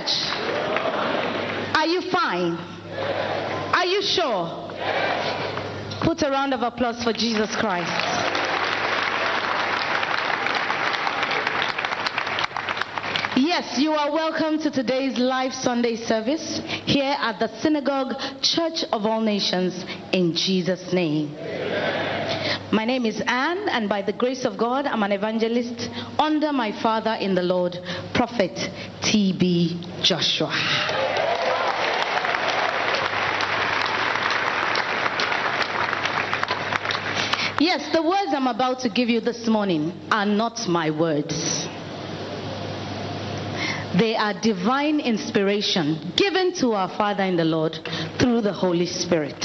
church? Are you fine? Are you sure? Put a round of applause for Jesus Christ. Yes, you are welcome to today's live Sunday service here at the Synagogue Church of All Nations in Jesus' name. My name is Anne, and by the grace of God, I'm an evangelist under my father in the Lord, Prophet T.B. Joshua. Yes, the words I'm about to give you this morning are not my words. They are divine inspiration given to our Father in the Lord through the Holy Spirit.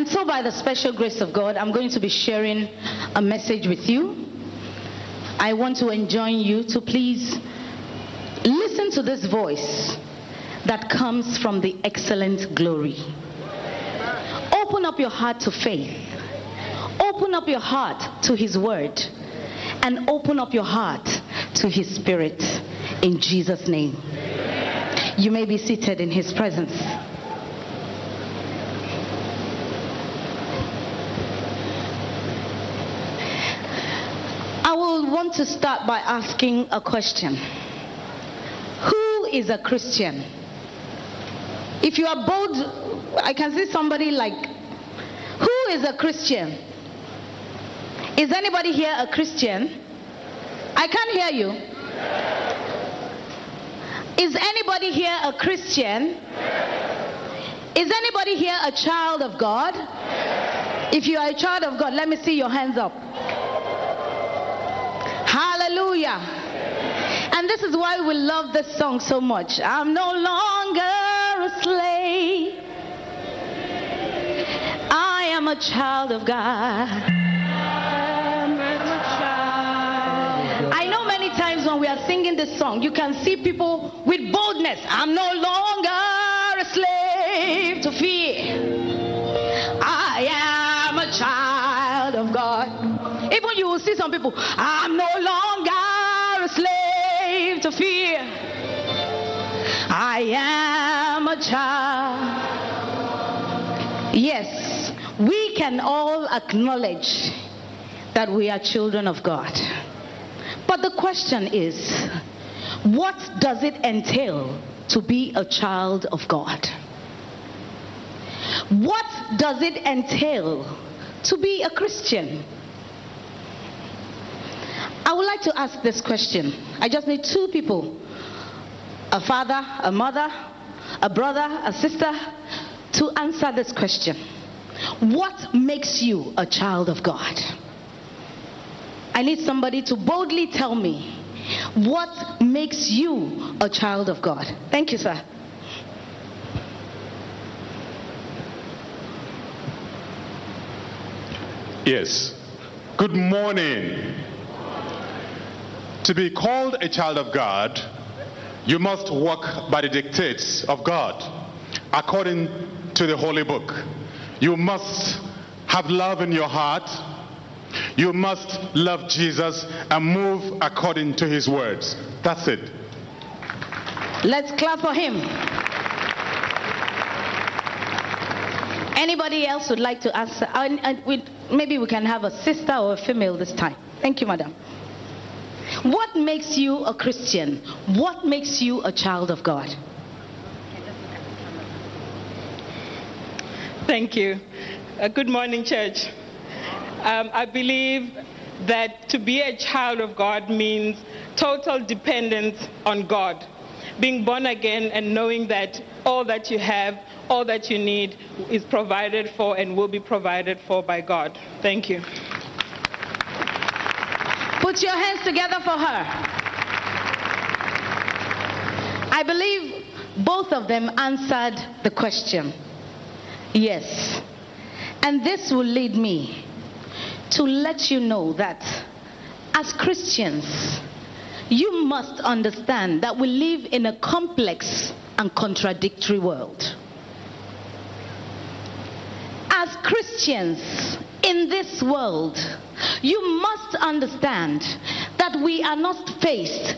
And so, by the special grace of God, I'm going to be sharing a message with you. I want to enjoin you to please listen to this voice that comes from the excellent glory. Open up your heart to faith, open up your heart to His word, and open up your heart to His Spirit in Jesus' name. You may be seated in His presence. I will want to start by asking a question Who is a Christian? If you are bold, I can see somebody like, Who is a Christian? Is anybody here a Christian? I can't hear you. Is anybody here a Christian? Is anybody here a child of God? If you are a child of God, let me see your hands up. Hallelujah. And this is why we love this song so much. I'm no longer a slave. I am a child of God. I know many times when we are singing this song, you can see people with boldness. I'm no longer a slave to fear. I am a child of God. Even you will see some people, I'm no longer slave to fear. I am a child. Yes, we can all acknowledge that we are children of God. But the question is, what does it entail to be a child of God? What does it entail to be a Christian? I would like to ask this question. I just need two people a father, a mother, a brother, a sister to answer this question. What makes you a child of God? I need somebody to boldly tell me what makes you a child of God. Thank you, sir. Yes. Good morning. To be called a child of God, you must walk by the dictates of God according to the holy book. You must have love in your heart. You must love Jesus and move according to his words. That's it. Let's clap for him. Anybody else would like to answer? Uh, and we, maybe we can have a sister or a female this time. Thank you, madam. What makes you a Christian? What makes you a child of God? Thank you. Uh, good morning, church. Um, I believe that to be a child of God means total dependence on God. Being born again and knowing that all that you have, all that you need is provided for and will be provided for by God. Thank you. Put your hands together for her. I believe both of them answered the question. Yes. And this will lead me to let you know that as Christians, you must understand that we live in a complex and contradictory world. As Christians in this world, you must understand that we are not faced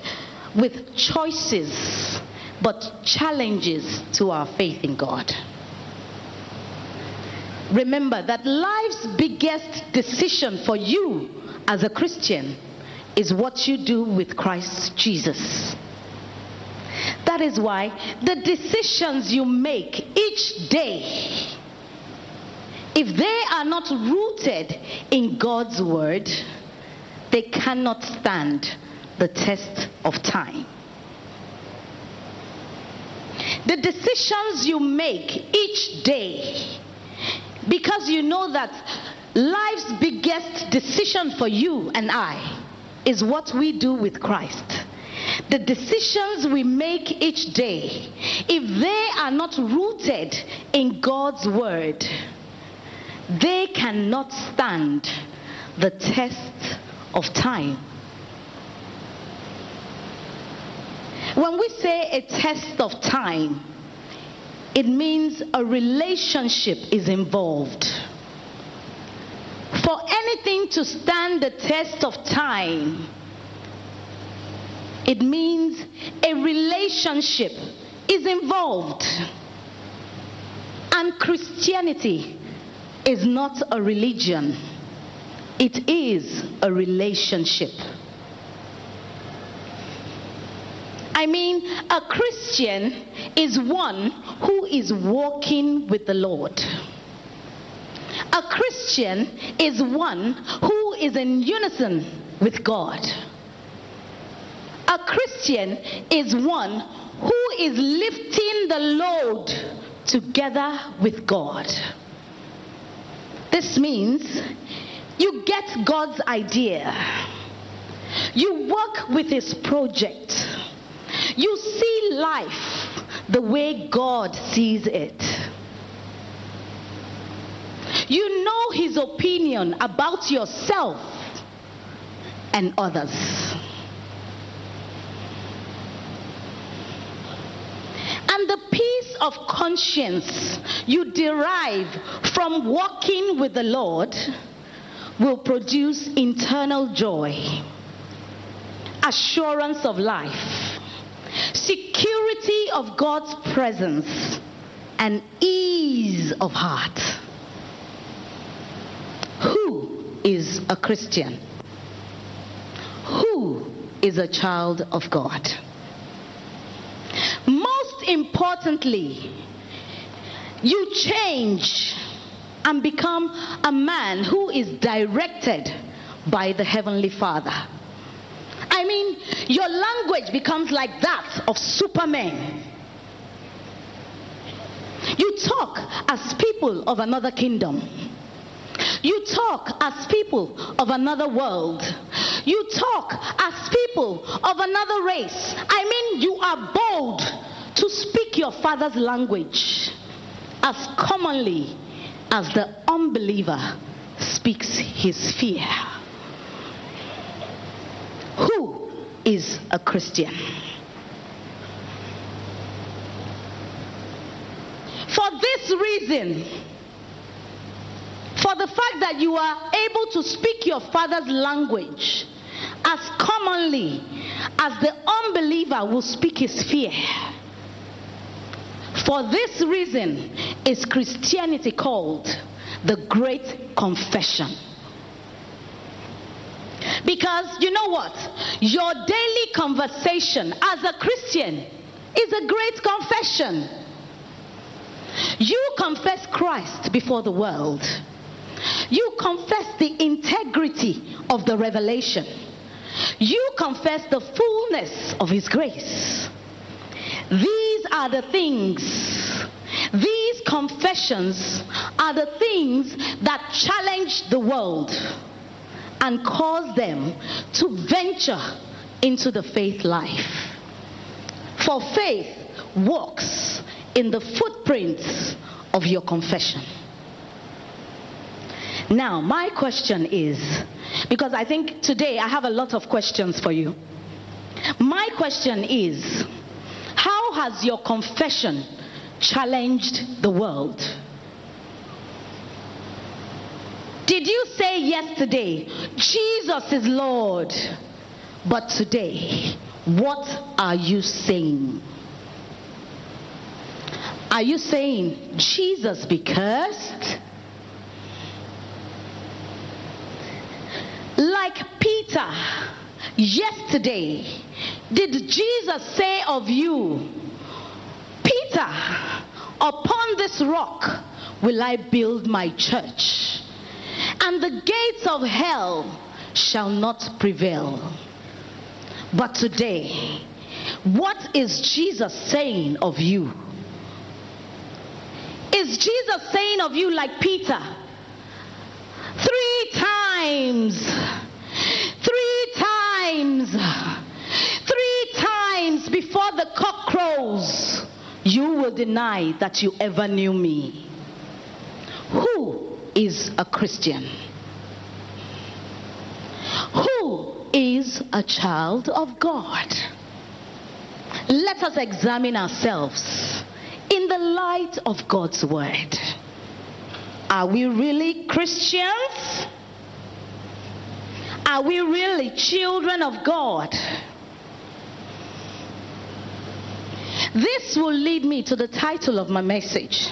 with choices but challenges to our faith in God. Remember that life's biggest decision for you as a Christian is what you do with Christ Jesus. That is why the decisions you make each day, if they are not rooted in God's word, they cannot stand the test of time. The decisions you make each day, because you know that life's biggest decision for you and I is what we do with Christ. The decisions we make each day, if they are not rooted in God's word, they cannot stand the test of time. When we say a test of time, it means a relationship is involved. For anything to stand the test of time, it means a relationship is involved. And Christianity is not a religion, it is a relationship. I mean, a Christian is one who is walking with the Lord. A Christian is one who is in unison with God. A Christian is one who is lifting the load together with God. This means you get God's idea, you work with His project, you see life the way God sees it. You know His opinion about yourself and others. And the peace of conscience you derive from walking with the Lord will produce internal joy, assurance of life, security of God's presence, and ease of heart. Who is a Christian? Who is a child of God? Importantly, you change and become a man who is directed by the Heavenly Father. I mean, your language becomes like that of Superman. You talk as people of another kingdom. You talk as people of another world. You talk as people of another race. I mean, you are bold to speak your father's language as commonly as the unbeliever speaks his fear. Who is a Christian? For this reason, for the fact that you are able to speak your father's language as commonly as the unbeliever will speak his fear. For this reason is Christianity called the Great Confession. Because you know what? Your daily conversation as a Christian is a great confession. You confess Christ before the world. You confess the integrity of the revelation. You confess the fullness of His grace. These are the things, these confessions are the things that challenge the world and cause them to venture into the faith life. For faith walks in the footprints of your confession. Now, my question is because I think today I have a lot of questions for you. My question is has your confession challenged the world? Did you say yesterday, Jesus is Lord? But today, what are you saying? Are you saying Jesus be cursed? Like Peter yesterday, did Jesus say of you, Peter, upon this rock will I build my church, and the gates of hell shall not prevail. But today, what is Jesus saying of you? Is Jesus saying of you like Peter? Three times, three times, three times before the cock crows, you will deny that you ever knew me. Who is a Christian? Who is a child of God? Let us examine ourselves in the light of God's word. Are we really Christians? Are we really children of God? This will lead me to the title of my message.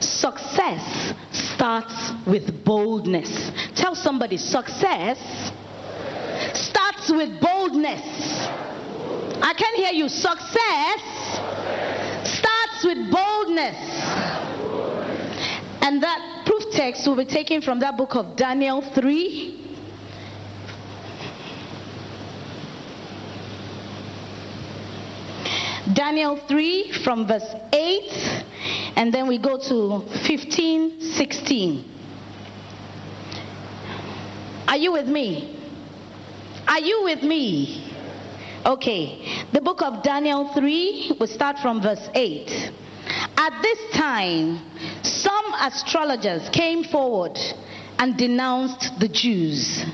Success starts with boldness. Tell somebody, success starts with boldness. I can hear you. Success starts with boldness. And that proof text will be taken from that book of Daniel 3. Daniel 3 from verse 8, and then we go to 15, 16. Are you with me? Are you with me? Okay. The book of Daniel 3, we start from verse 8. At this time, some astrologers came forward and denounced the Jews.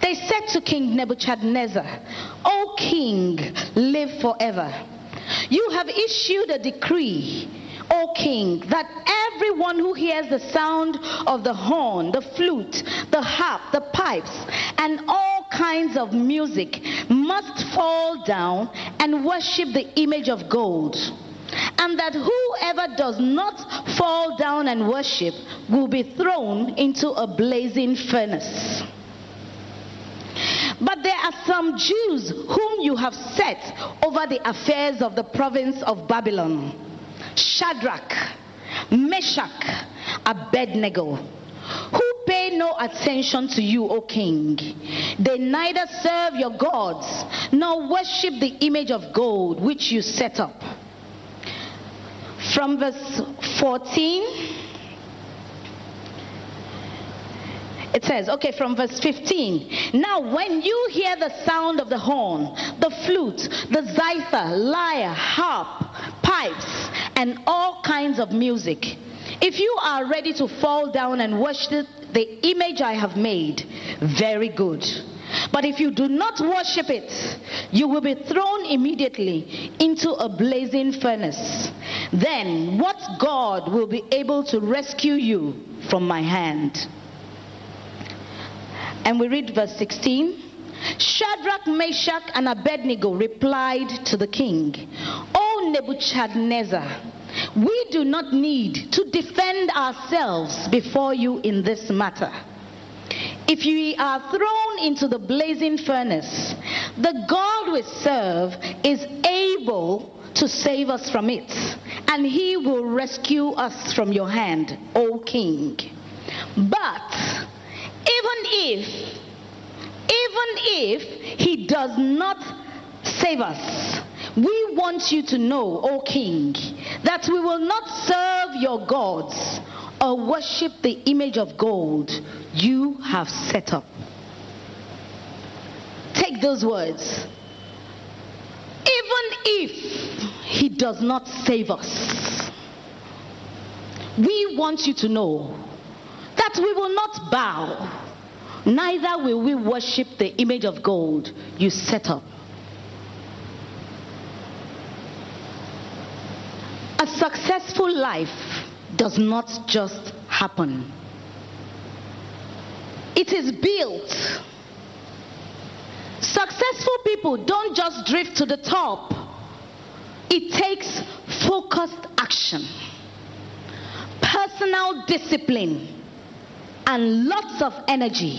They said to King Nebuchadnezzar, O king, live forever. You have issued a decree, O king, that everyone who hears the sound of the horn, the flute, the harp, the pipes, and all kinds of music must fall down and worship the image of gold. And that whoever does not fall down and worship will be thrown into a blazing furnace. But there are some Jews whom you have set over the affairs of the province of Babylon Shadrach, Meshach, Abednego, who pay no attention to you, O king. They neither serve your gods nor worship the image of gold which you set up. From verse 14. It says, okay, from verse 15. Now, when you hear the sound of the horn, the flute, the zither, lyre, harp, pipes, and all kinds of music, if you are ready to fall down and worship the image I have made, very good. But if you do not worship it, you will be thrown immediately into a blazing furnace. Then what God will be able to rescue you from my hand? And we read verse 16. Shadrach, Meshach, and Abednego replied to the king, O Nebuchadnezzar, we do not need to defend ourselves before you in this matter. If we are thrown into the blazing furnace, the God we serve is able to save us from it, and he will rescue us from your hand, O king. But even if, even if he does not save us, we want you to know, O king, that we will not serve your gods or worship the image of gold you have set up. Take those words. Even if he does not save us, we want you to know we will not bow, neither will we worship the image of gold you set up. A successful life does not just happen. it is built. Successful people don't just drift to the top, it takes focused action, personal discipline, and lots of energy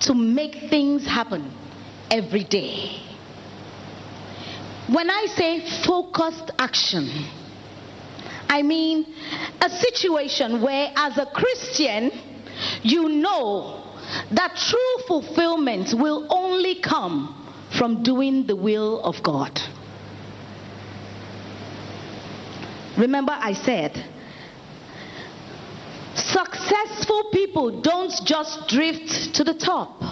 to make things happen every day. When I say focused action, I mean a situation where, as a Christian, you know that true fulfillment will only come from doing the will of God. Remember, I said, successful people don't just drift to the top,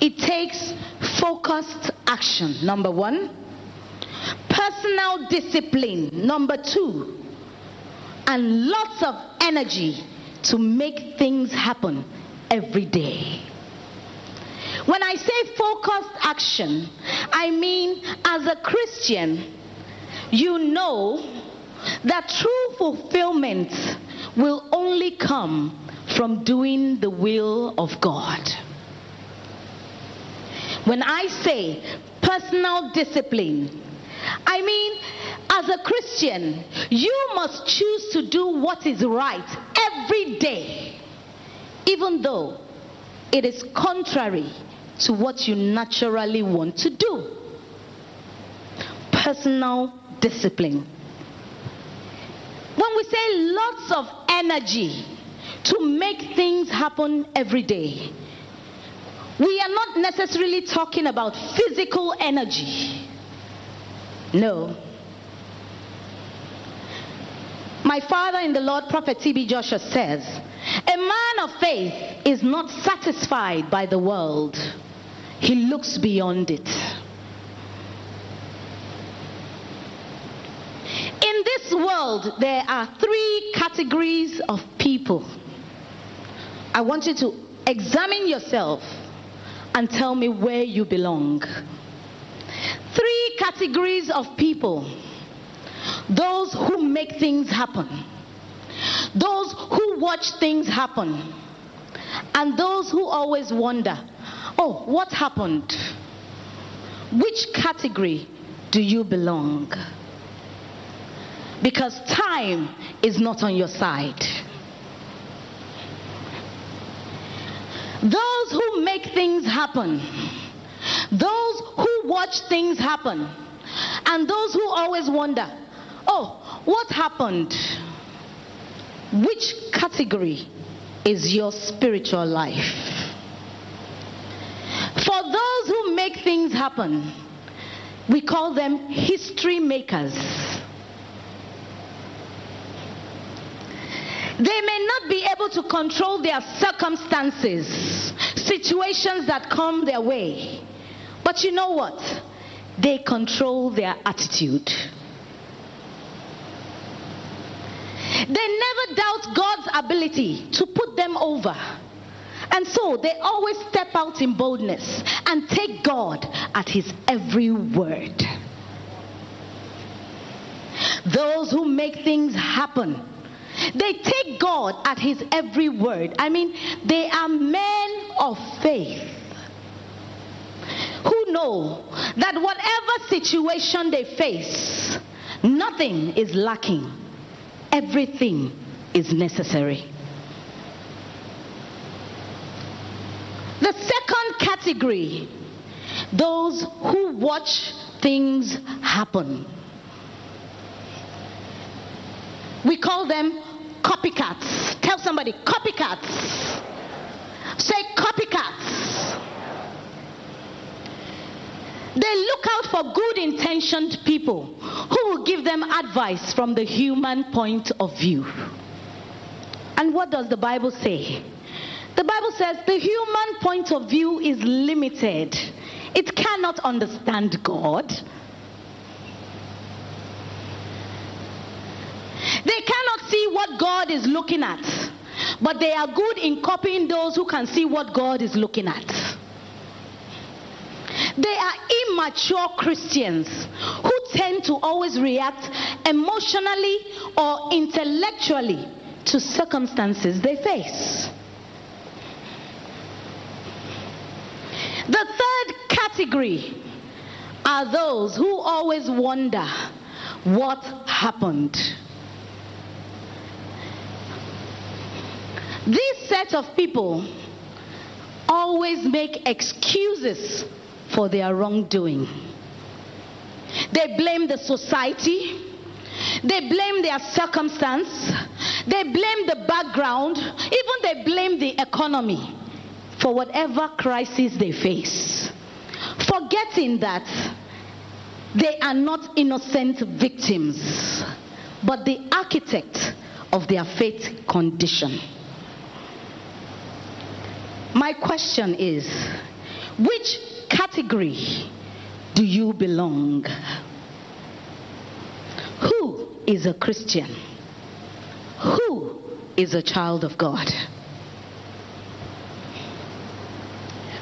it takes focused action, number one, personal discipline, number two, and lots of energy to make things happen every day. When I say focused action, I mean as a Christian, you know that true fulfillment will only come from doing the will of God. When I say personal discipline, I mean, as a Christian, you must choose to do what is right every day, even though it is contrary to what you naturally want to do. Personal discipline. When we say lots of energy to make things happen every day, we are not necessarily talking about physical energy. No. My father in the Lord, Prophet T.B. Joshua says, A man of faith is not satisfied by the world, he looks beyond it. In this world, there are three categories of people. I want you to examine yourself and tell me where you belong. Three categories of people those who make things happen, those who watch things happen, and those who always wonder, oh, what happened? Which category do you belong? Because time is not on your side. Those who make things happen, those who watch things happen, and those who always wonder, oh, what happened? Which category is your spiritual life? For those who make things happen, we call them history makers. They may not be able to control their circumstances, situations that come their way. But you know what? They control their attitude. They never doubt God's ability to put them over. And so they always step out in boldness and take God at His every word. Those who make things happen, they take God at His every word. I mean, they are men of faith who know that whatever situation they face, nothing is lacking, everything is necessary. The second category, those who watch things happen. We call them copycats. Tell somebody, copycats. Say copycats. They look out for good intentioned people who will give them advice from the human point of view. And what does the Bible say? The Bible says the human point of view is limited, it cannot understand God. They cannot see what God is looking at, but they are good in copying those who can see what God is looking at. They are immature Christians who tend to always react emotionally or intellectually to circumstances they face. The third category are those who always wonder what happened. This set of people always make excuses for their wrongdoing. They blame the society, they blame their circumstance, they blame the background, even they blame the economy for whatever crisis they face, forgetting that they are not innocent victims, but the architect of their fate condition. My question is which category do you belong? Who is a Christian? Who is a child of God?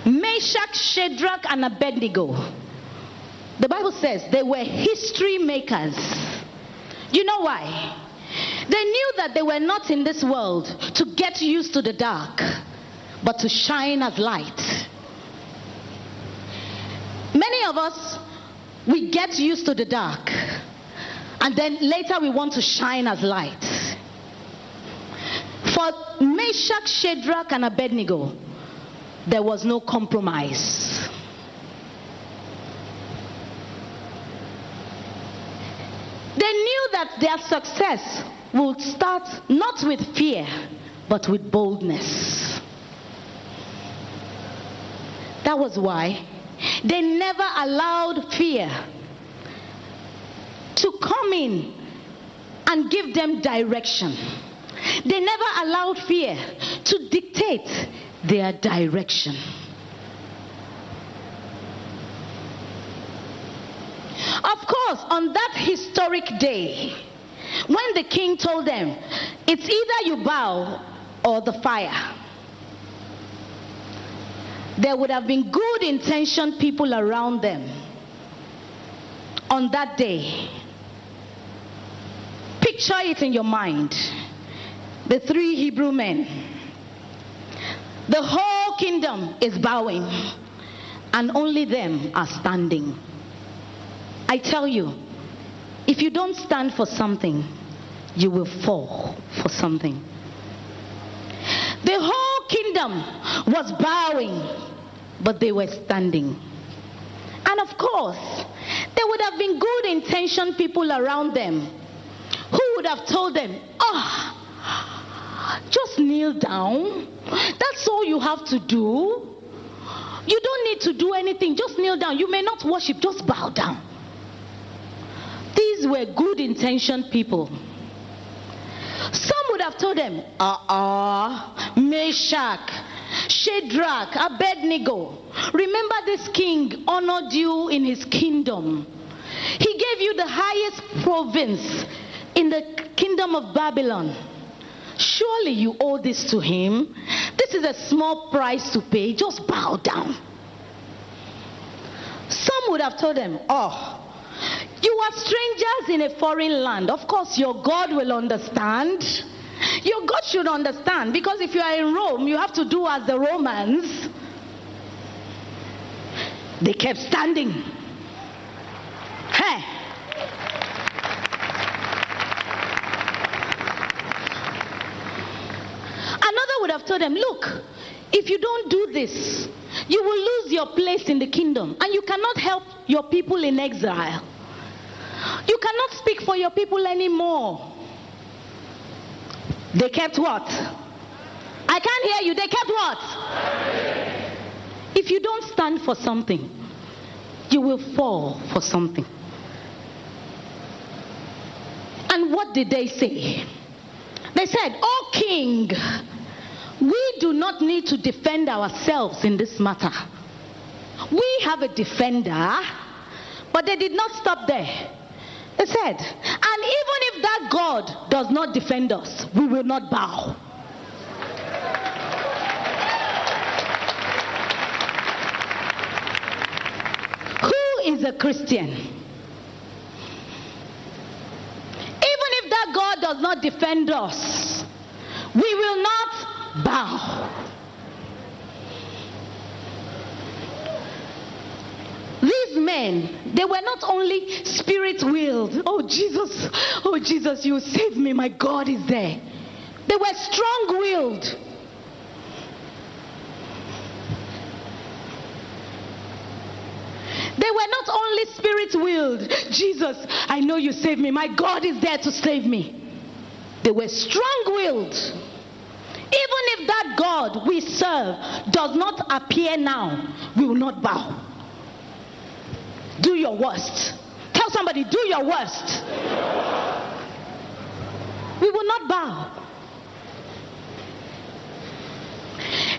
Meshach, Shadrach, and Abednego. The Bible says they were history makers. You know why? They knew that they were not in this world to get used to the dark, but to shine as light. Many of us, we get used to the dark, and then later we want to shine as light. For Meshach, Shadrach, and Abednego, there was no compromise. They knew that their success would start not with fear, but with boldness. That was why they never allowed fear to come in and give them direction. They never allowed fear to dictate their direction. Of course, on that historic day, when the king told them, it's either you bow or the fire, there would have been good intentioned people around them on that day. Picture it in your mind the three Hebrew men. The whole kingdom is bowing, and only them are standing. I tell you, if you don't stand for something, you will fall for something. The whole kingdom was bowing, but they were standing. And of course, there would have been good intentioned people around them who would have told them, oh, just kneel down. That's all you have to do. You don't need to do anything. Just kneel down. You may not worship, just bow down. These were good intentioned people. Some would have told them, uh uh, Meshach, Shadrach, Abednego. Remember, this king honored you in his kingdom. He gave you the highest province in the kingdom of Babylon. Surely you owe this to him. This is a small price to pay. Just bow down. Some would have told them, Oh, you are strangers in a foreign land. Of course, your God will understand. Your God should understand because if you are in Rome, you have to do as the Romans. They kept standing. Hey. Another would have told them, Look, if you don't do this, you will lose your place in the kingdom and you cannot help your people in exile. You cannot speak for your people anymore. They kept what? I can't hear you. They kept what? If you don't stand for something, you will fall for something. And what did they say? They said, Oh, king, we do not need to defend ourselves in this matter. We have a defender, but they did not stop there. They said, and even if that God does not defend us, we will not bow. Who is a Christian? Even if that God does not defend us, we will not bow. These men, they were not only spirit willed. Oh, Jesus, oh, Jesus, you save me. My God is there. They were strong willed. They were not only spirit willed. Jesus, I know you saved me. My God is there to save me. They were strong willed. Even if that God we serve does not appear now, we will not bow. Do your worst. Tell somebody, do your worst. We will not bow.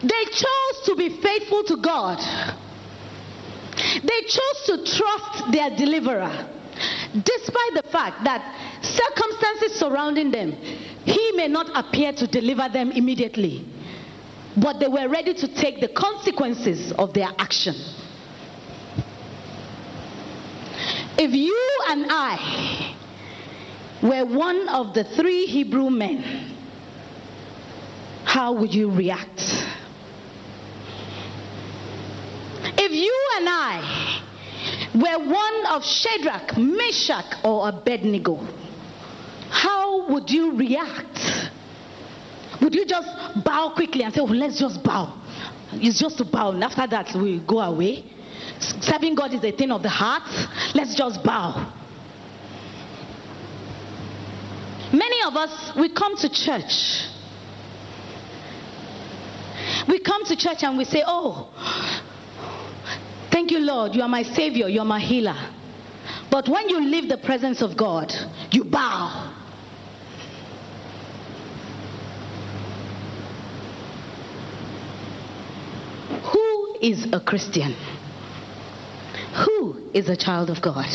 They chose to be faithful to God. They chose to trust their deliverer, despite the fact that circumstances surrounding them, he may not appear to deliver them immediately, but they were ready to take the consequences of their action. If you and I were one of the three Hebrew men, how would you react? If you and I were one of Shadrach, Meshach, or Abednego, how would you react? Would you just bow quickly and say, oh, let's just bow? It's just to bow, and after that, we go away. Serving God is a thing of the heart. Let's just bow. Many of us, we come to church. We come to church and we say, Oh, thank you, Lord. You are my Savior. You are my healer. But when you leave the presence of God, you bow. Who is a Christian? Who is a child of God?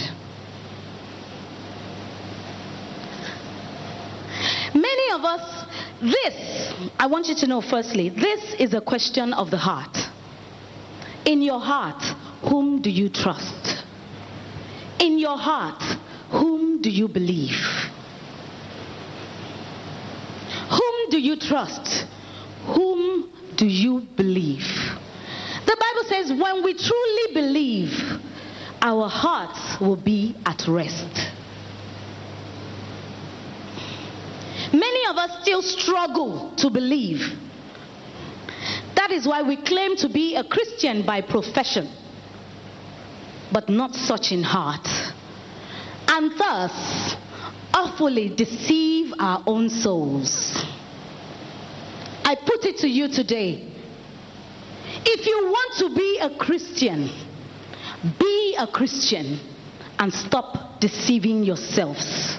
Many of us, this, I want you to know firstly, this is a question of the heart. In your heart, whom do you trust? In your heart, whom do you believe? Whom do you trust? Whom do you believe? The Bible says when we truly believe, our hearts will be at rest. Many of us still struggle to believe. That is why we claim to be a Christian by profession, but not such in heart, and thus awfully deceive our own souls. I put it to you today. If you want to be a Christian, be a Christian and stop deceiving yourselves.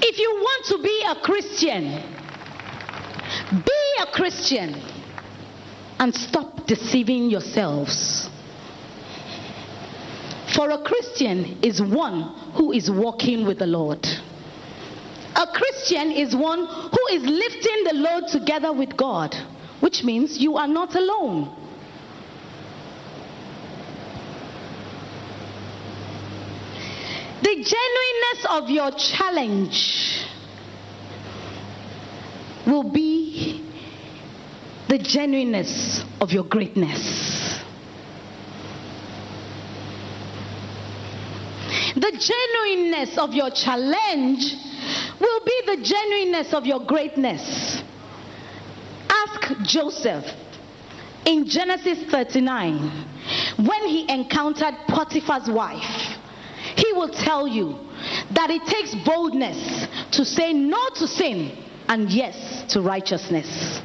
If you want to be a Christian, be a Christian and stop deceiving yourselves. For a Christian is one who is walking with the Lord. A Christian is one who is lifting the load together with God, which means you are not alone. The genuineness of your challenge will be the genuineness of your greatness. The genuineness of your challenge will be the genuineness of your greatness. Ask Joseph in Genesis 39 when he encountered Potiphar's wife. Will tell you that it takes boldness to say no to sin and yes to righteousness.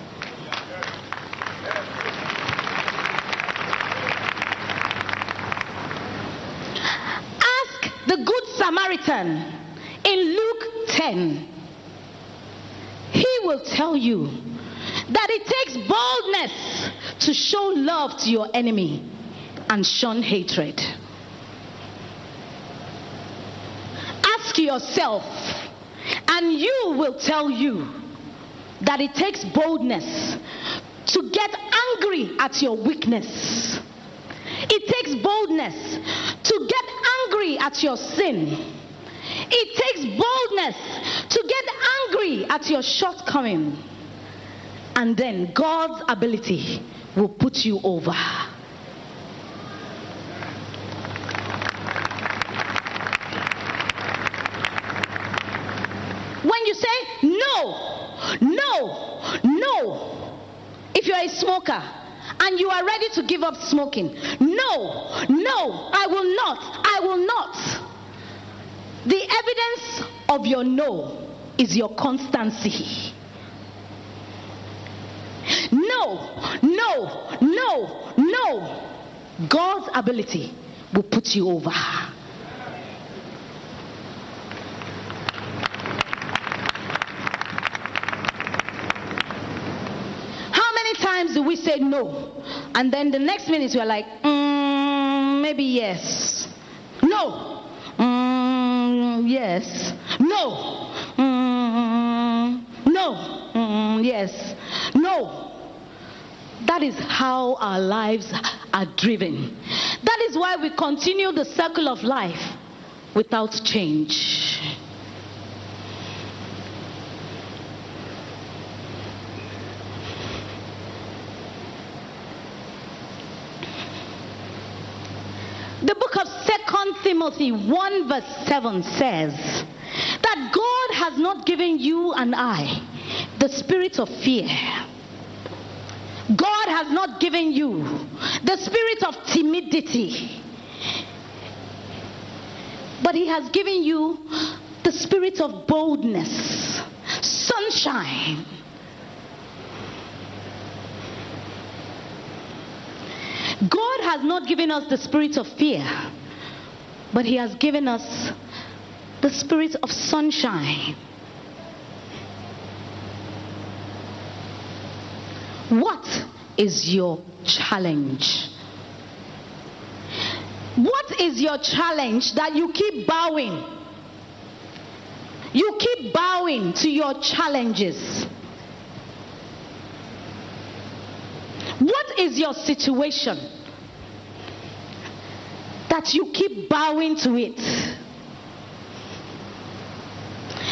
Ask the Good Samaritan in Luke 10. He will tell you that it takes boldness to show love to your enemy and shun hatred. Ask yourself, and you will tell you that it takes boldness to get angry at your weakness. It takes boldness to get angry at your sin. It takes boldness to get angry at your shortcoming. And then God's ability will put you over. No, no. A smoker and you are ready to give up smoking, no, no, I will not, I will not. The evidence of your no is your constancy. No, no, no, no. God's ability will put you over. We say no? And then the next minute we're like, mm, maybe yes. No. Mm, yes. No. Mm, no. Mm, yes. No. That is how our lives are driven. That is why we continue the circle of life without change. The book of Second Timothy 1 verse 7 says that God has not given you and I the spirit of fear. God has not given you the spirit of timidity. But he has given you the spirit of boldness, sunshine, God has not given us the spirit of fear, but He has given us the spirit of sunshine. What is your challenge? What is your challenge that you keep bowing? You keep bowing to your challenges. What is your situation that you keep bowing to it?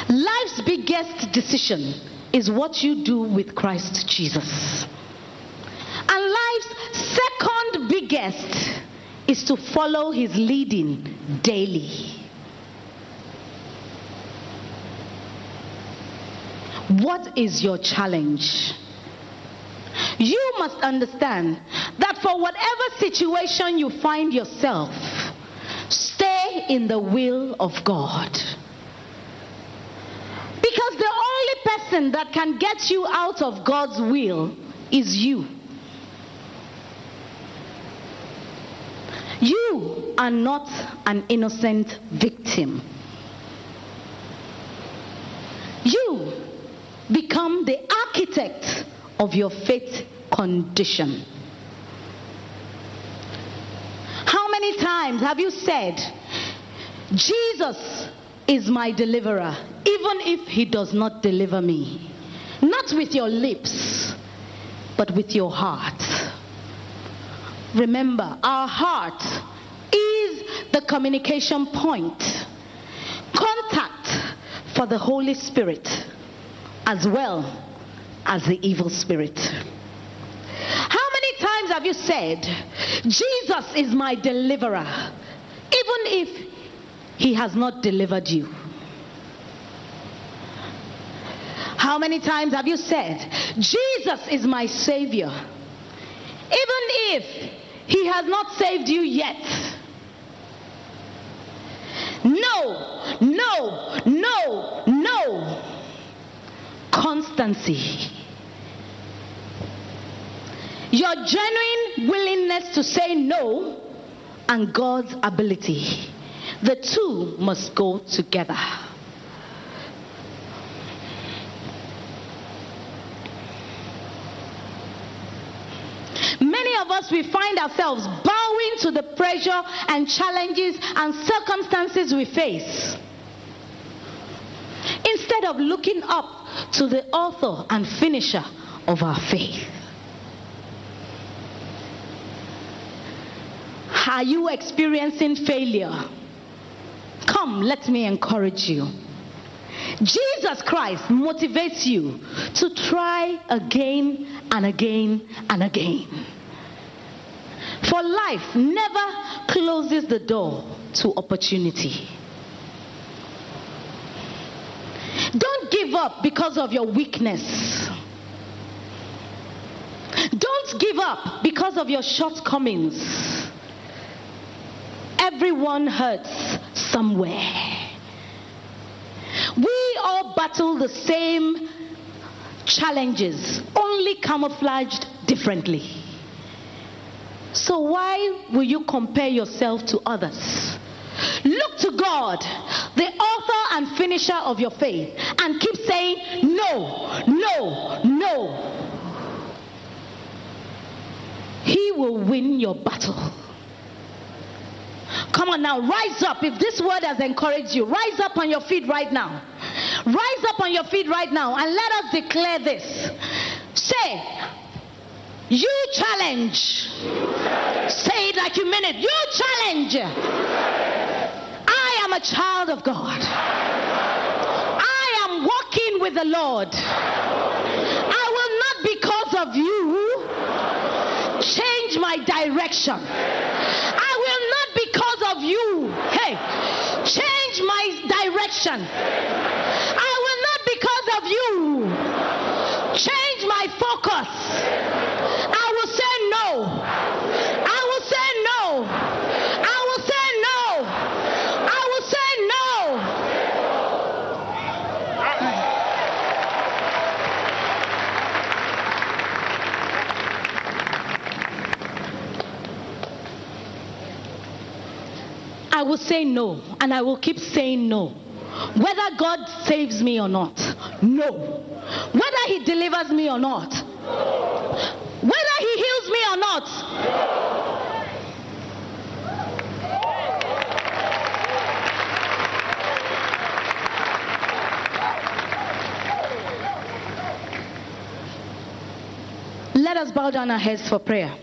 Life's biggest decision is what you do with Christ Jesus. And life's second biggest is to follow his leading daily. What is your challenge? You must understand that for whatever situation you find yourself, stay in the will of God. Because the only person that can get you out of God's will is you. You are not an innocent victim. You become the architect of your faith condition. How many times have you said, Jesus is my deliverer, even if he does not deliver me? Not with your lips, but with your heart. Remember, our heart is the communication point, contact for the Holy Spirit as well as the evil spirit. How many times have you said, Jesus is my deliverer, even if he has not delivered you? How many times have you said, Jesus is my savior, even if he has not saved you yet? No, no, no, no. Constancy your genuine willingness to say no and God's ability. The two must go together. Many of us, we find ourselves bowing to the pressure and challenges and circumstances we face. Instead of looking up to the author and finisher of our faith. Are you experiencing failure? Come, let me encourage you. Jesus Christ motivates you to try again and again and again. For life never closes the door to opportunity. Don't give up because of your weakness. Don't give up because of your shortcomings. Everyone hurts somewhere. We all battle the same challenges, only camouflaged differently. So, why will you compare yourself to others? Look to God, the author and finisher of your faith, and keep saying, No, no, no. He will win your battle. Come on now, rise up. If this word has encouraged you, rise up on your feet right now. Rise up on your feet right now and let us declare this. Say, you challenge. Say it like you mean it. You challenge. I am a child of God. I am walking with the Lord. I will not, because of you, change my direction. I will you, hey, change my direction. I will not, because of you, change my focus. I will say no. I will say no. I will say no. I will say no. I will say no, and I will keep saying no. Whether God saves me or not, no. Whether He delivers me or not, whether He heals me or not, Let us bow down our heads for prayer.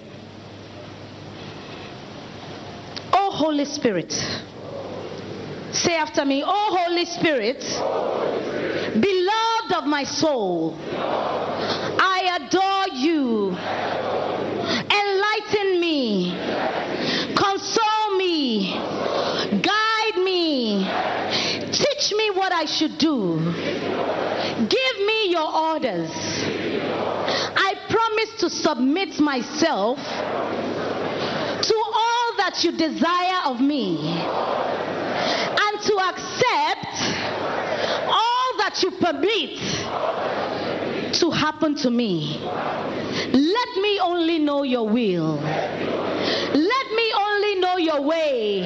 Oh, Holy Spirit. Say after me, Oh, Holy Spirit, beloved of my soul, I adore you. Enlighten me, console me, guide me, teach me what I should do, give me your orders. I promise to submit myself that you desire of me and to accept all that you permit to happen to me. Let me only know your will. Let me only know your way.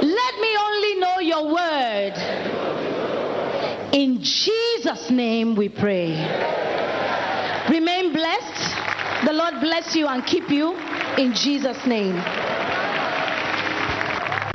Let me only know your word. In Jesus' name we pray. Remain blessed. The Lord bless you and keep you in Jesus' name.